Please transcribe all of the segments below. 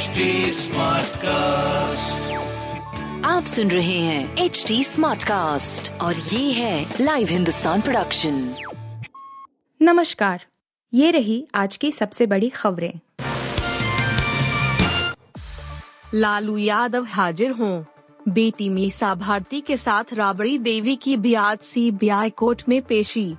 HD cast आप सुन रहे हैं एच डी स्मार्ट कास्ट और ये है लाइव हिंदुस्तान प्रोडक्शन नमस्कार। ये रही आज की सबसे बड़ी खबरें। लालू यादव हाजिर हों। बेटी मीसा भारती के साथ राबड़ी देवी की भी आज सीबीआई कोर्ट में पेशी।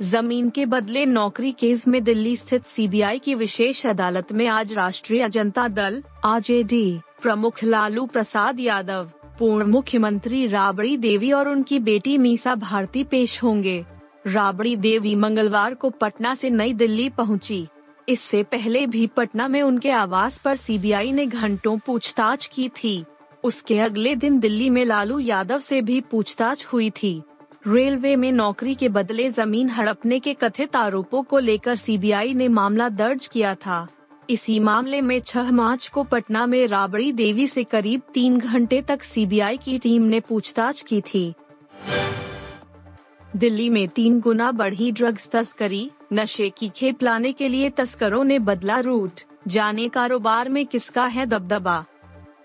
ज़मीन के बदले नौकरी केस में दिल्ली स्थित सीबीआई की विशेष अदालत में आज राष्ट्रीय जनता दल, आरजेडी, प्रमुख लालू प्रसाद यादव पूर्व मुख्यमंत्री राबड़ी देवी और उनकी बेटी मीसा भारती पेश होंगे। राबड़ी देवी मंगलवार को पटना से नई दिल्ली पहुँची। इससे पहले भी पटना में उनके आवास पर सीबीआई ने घंटों पूछताछ की थी। उसके अगले दिन दिल्ली में लालू यादव से भी पूछताछ हुई थी। रेलवे में नौकरी के बदले ज़मीन हड़पने के कथित आरोपों को लेकर सीबीआई ने मामला दर्ज किया था। इसी मामले में 6 मार्च को पटना में राबड़ी देवी से करीब तीन घंटे तक सीबीआई की टीम ने पूछताछ की थी। दिल्ली में तीन गुना बढ़ी ड्रग्स तस्करी, नशे की खेप लाने के लिए तस्करों ने बदला रूट। जाने कारोबार में किसका है दबदबा?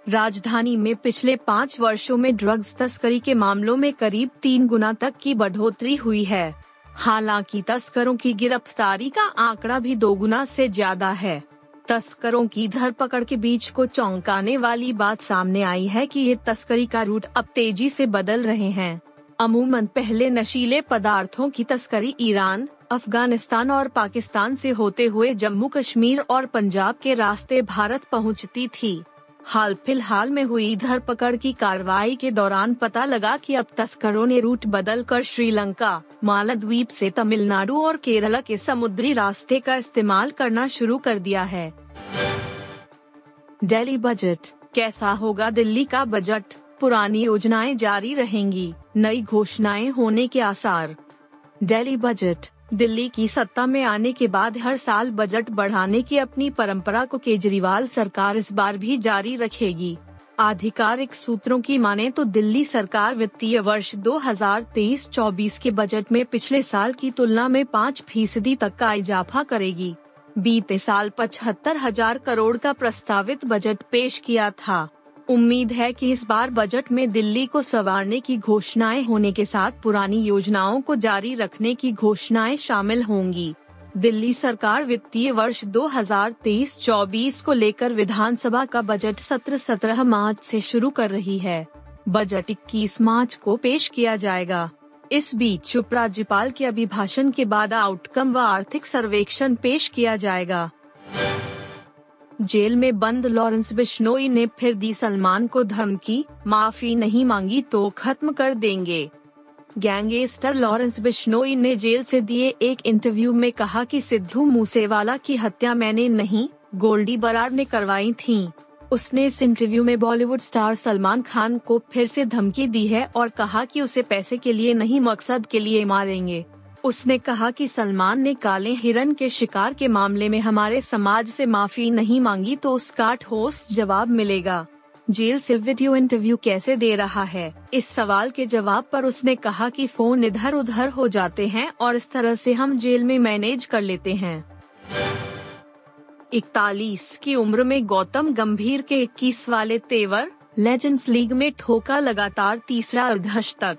राजधानी में पिछले पाँच वर्षों में ड्रग्स तस्करी के मामलों में करीब तीन गुना तक की बढ़ोतरी हुई है। हालाँकि तस्करों की गिरफ्तारी का आंकड़ा भी दो गुना से ज़्यादा है। तस्करों की धरपकड़ के बीच को चौंकाने वाली बात सामने आई है कि ये तस्करी का रूट अब तेज़ी से बदल रहे हैं। अमूमन पहले नशीले पदार्थों की तस्करी ईरान, अफ़गानिस्तान और पाकिस्तान से होते हुए जम्मू कश्मीर और पंजाब के रास्ते भारत पहुँचती थी। हाल फ़िलहाल में हुई धरपकड़ की कार्रवाई के दौरान पता लगा कि अब तस्करों ने रूट बदल कर श्रीलंका, मालद्वीप से तमिलनाडु और केरला के समुद्री रास्ते का इस्तेमाल करना शुरू कर दिया है। डेली बजट, कैसा होगा दिल्ली का बजट? पुरानी योजनाएँ जारी रहेंगी, नई घोषणाएँ होने के आसार। डेली बजट दिल्ली की सत्ता में आने के बाद हर साल बजट बढ़ाने की अपनी परंपरा को केजरीवाल सरकार इस बार भी जारी रखेगी। आधिकारिक सूत्रों की माने तो दिल्ली सरकार वित्तीय वर्ष 2023-24 के बजट में पिछले साल की तुलना में पाँच फ़ीसदी तक का इजाफा करेगी। बीते साल पचहत्तर हज़ार करोड़ का प्रस्तावित बजट पेश किया था। उम्मीद है कि इस बार बजट में दिल्ली को संवारने की घोषणाएँ होने के साथ पुरानी योजनाओं को जारी रखने की घोषणाएँ शामिल होंगी। दिल्ली सरकार वित्तीय वर्ष 2023-24 को लेकर विधानसभा का बजट सत्र 17 मार्च से शुरू कर रही है। बजट 21 मार्च को पेश किया जाएगा। इस बीच उपराज्यपाल के अभिभाषण के बाद आउटकम व आर्थिक सर्वेक्षण पेश किया जाएगा। जेल में बंद लॉरेंस बिश्नोई ने फिर दी सलमान को धमकी, माफ़ी नहीं मांगी तो खत्म कर देंगे। गैंगस्टर लॉरेंस बिश्नोई ने जेल से दिए एक इंटरव्यू में कहा कि सिद्धू मूसेवाला की हत्या मैंने नहीं, गोल्डी बराड ने करवाई थी। उसने इस इंटरव्यू में बॉलीवुड स्टार सलमान खान को फिर से धमकी दी है और कहा कि उसे पैसे के लिए नहीं, मकसद के लिए मारेंगे। उसने कहा कि सलमान ने काले हिरन के शिकार के मामले में हमारे समाज से माफ़ी नहीं मांगी तो उसका ठोस जवाब मिलेगा। जेल से वीडियो इंटरव्यू कैसे दे रहा है? इस सवाल के जवाब पर उसने कहा कि फ़ोन इधर उधर हो जाते हैं और इस तरह से हम जेल में मैनेज कर लेते हैं। इकतालीस की उम्र में गौतम गंभीर के 21 वाले तेवर, लेजेंड्स लीग में ठोका लगातार तीसरा अर्धश तक।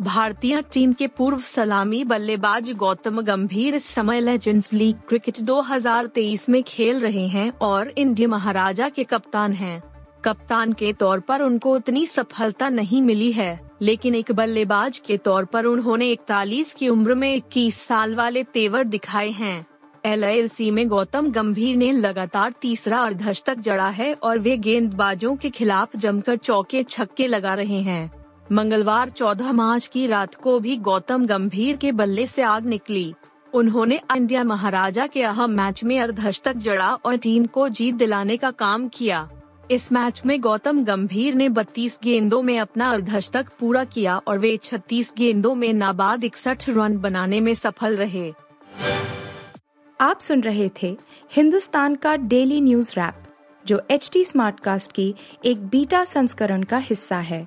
भारतीय टीम के पूर्व सलामी बल्लेबाज गौतम गंभीर इस समय लेजेंड्स लीग क्रिकेट 2023 में खेल रहे हैं और इंडिया महाराजा के कप्तान हैं। कप्तान के तौर पर उनको उतनी सफलता नहीं मिली है, लेकिन एक बल्लेबाज के तौर पर उन्होंने 41 की उम्र में 21 साल वाले तेवर दिखाए हैं एल में गौतम गंभीर ने लगातार तीसरा अर्धशतक जड़ा है और वे गेंदबाजों के खिलाफ जमकर चौके छक्के लगा रहे हैं मंगलवार 14 मार्च की रात को भी गौतम गंभीर के बल्ले से आग निकली। उन्होंने इंडिया महाराजा के अहम मैच में अर्धशतक जड़ा और टीम को जीत दिलाने का काम किया। इस मैच में गौतम गंभीर ने 32 गेंदों में अपना अर्धशतक पूरा किया और वे 36 गेंदों में नाबाद इकसठ रन बनाने में सफल रहे। आप सुन रहे थे हिंदुस्तान का डेली न्यूज़ रैप, जो एच टी स्मार्ट कास्ट की एक बीटा संस्करण का हिस्सा है।